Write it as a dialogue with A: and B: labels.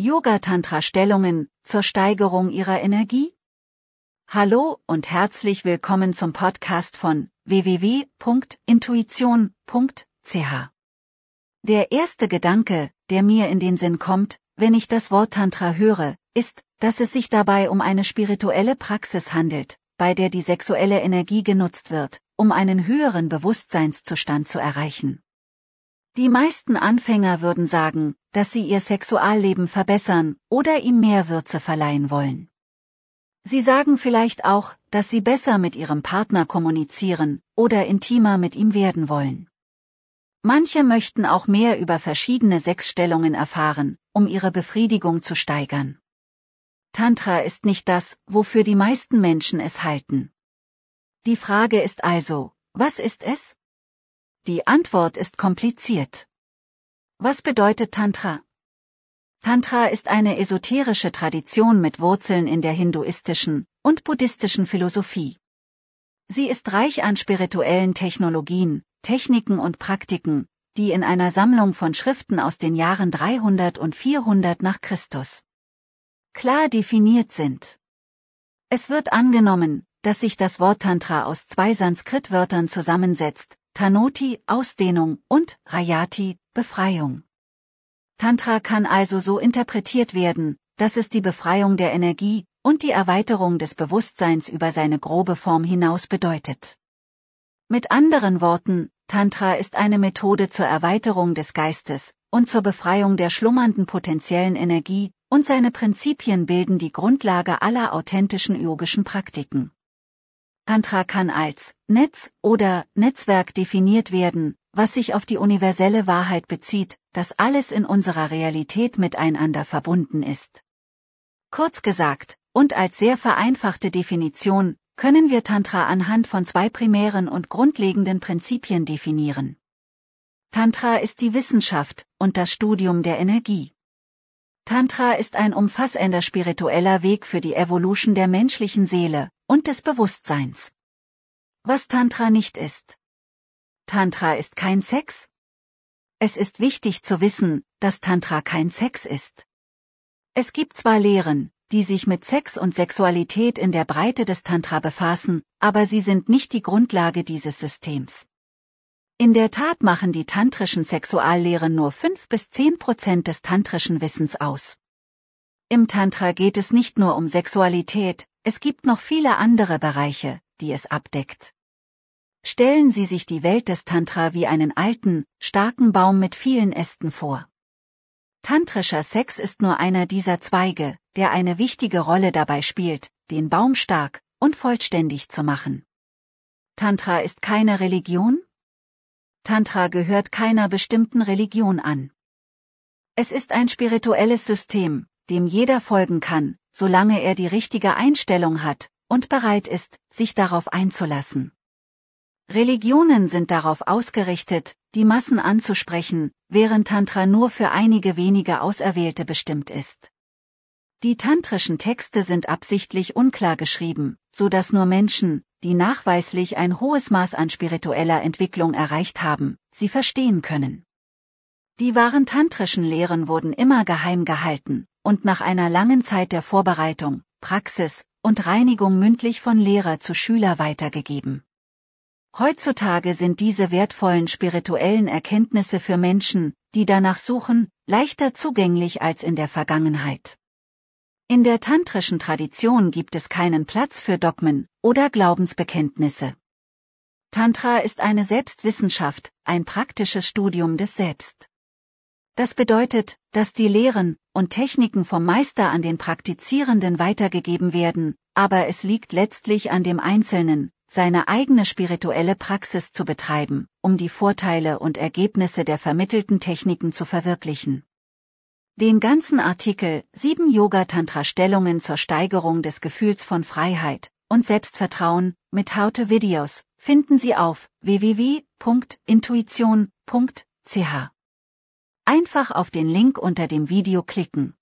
A: Yoga-Tantra-Stellungen zur Steigerung ihrer Energie? Hallo und herzlich willkommen zum Podcast von www.intuition.ch. Der erste Gedanke, der mir in den Sinn kommt, wenn ich das Wort Tantra höre, ist, dass es sich dabei um eine spirituelle Praxis handelt, bei der die sexuelle Energie genutzt wird, um einen höheren Bewusstseinszustand zu erreichen. Die meisten Anfänger würden sagen, dass sie ihr Sexualleben verbessern oder ihm mehr Würze verleihen wollen. Sie sagen vielleicht auch, dass sie besser mit ihrem Partner kommunizieren oder intimer mit ihm werden wollen. Manche möchten auch mehr über verschiedene Sexstellungen erfahren, um ihre Befriedigung zu steigern. Tantra ist nicht das, wofür die meisten Menschen es halten. Die Frage ist also, was ist es? Die Antwort ist kompliziert. Was bedeutet Tantra? Tantra ist eine esoterische Tradition mit Wurzeln in der hinduistischen und buddhistischen Philosophie. Sie ist reich an spirituellen Technologien, Techniken und Praktiken, die in einer Sammlung von Schriften aus den Jahren 300 und 400 nach Christus klar definiert sind. Es wird angenommen, dass sich das Wort Tantra aus zwei Sanskrit-Wörtern zusammensetzt, Tanoti Ausdehnung und Rayati Befreiung. Tantra kann also so interpretiert werden, dass es die Befreiung der Energie und die Erweiterung des Bewusstseins über seine grobe Form hinaus bedeutet. Mit anderen Worten, Tantra ist eine Methode zur Erweiterung des Geistes und zur Befreiung der schlummernden potenziellen Energie, und seine Prinzipien bilden die Grundlage aller authentischen yogischen Praktiken. Tantra kann als Netz oder Netzwerk definiert werden, was sich auf die universelle Wahrheit bezieht, dass alles in unserer Realität miteinander verbunden ist. Kurz gesagt, und als sehr vereinfachte Definition, können wir Tantra anhand von zwei primären und grundlegenden Prinzipien definieren. Tantra ist die Wissenschaft und das Studium der Energie. Tantra ist ein umfassender spiritueller Weg für die Evolution der menschlichen Seele und des Bewusstseins. Was Tantra nicht ist. Tantra ist kein Sex? Es ist wichtig zu wissen, dass Tantra kein Sex ist. Es gibt zwar Lehren, die sich mit Sex und Sexualität in der Breite des Tantra befassen, aber sie sind nicht die Grundlage dieses Systems. In der Tat machen die tantrischen Sexuallehren nur 5 bis 10 Prozent des tantrischen Wissens aus. Im Tantra geht es nicht nur um Sexualität, es gibt noch viele andere Bereiche, die es abdeckt. Stellen Sie sich die Welt des Tantra wie einen alten, starken Baum mit vielen Ästen vor. Tantrischer Sex ist nur einer dieser Zweige, der eine wichtige Rolle dabei spielt, den Baum stark und vollständig zu machen. Tantra ist keine Religion, Tantra gehört keiner bestimmten Religion an. Es ist ein spirituelles System, dem jeder folgen kann, solange er die richtige Einstellung hat und bereit ist, sich darauf einzulassen. Religionen sind darauf ausgerichtet, die Massen anzusprechen, während Tantra nur für einige wenige Auserwählte bestimmt ist. Die tantrischen Texte sind absichtlich unklar geschrieben, so dass nur Menschen, die nachweislich ein hohes Maß an spiritueller Entwicklung erreicht haben, sie verstehen können. Die wahren tantrischen Lehren wurden immer geheim gehalten und nach einer langen Zeit der Vorbereitung, Praxis und Reinigung mündlich von Lehrer zu Schüler weitergegeben. Heutzutage sind diese wertvollen spirituellen Erkenntnisse für Menschen, die danach suchen, leichter zugänglich als in der Vergangenheit. In der tantrischen Tradition gibt es keinen Platz für Dogmen oder Glaubensbekenntnisse. Tantra ist eine Selbstwissenschaft, ein praktisches Studium des Selbst. Das bedeutet, dass die Lehren und Techniken vom Meister an den Praktizierenden weitergegeben werden, aber es liegt letztlich an dem Einzelnen, seine eigene spirituelle Praxis zu betreiben, um die Vorteile und Ergebnisse der vermittelten Techniken zu verwirklichen. Den ganzen Artikel 7 Yoga-Tantra-Stellungen zur Steigerung des Gefühls von Freiheit und Selbstvertrauen mit Haute Videos finden Sie auf www.intuition.ch. Einfach auf den Link unter dem Video klicken.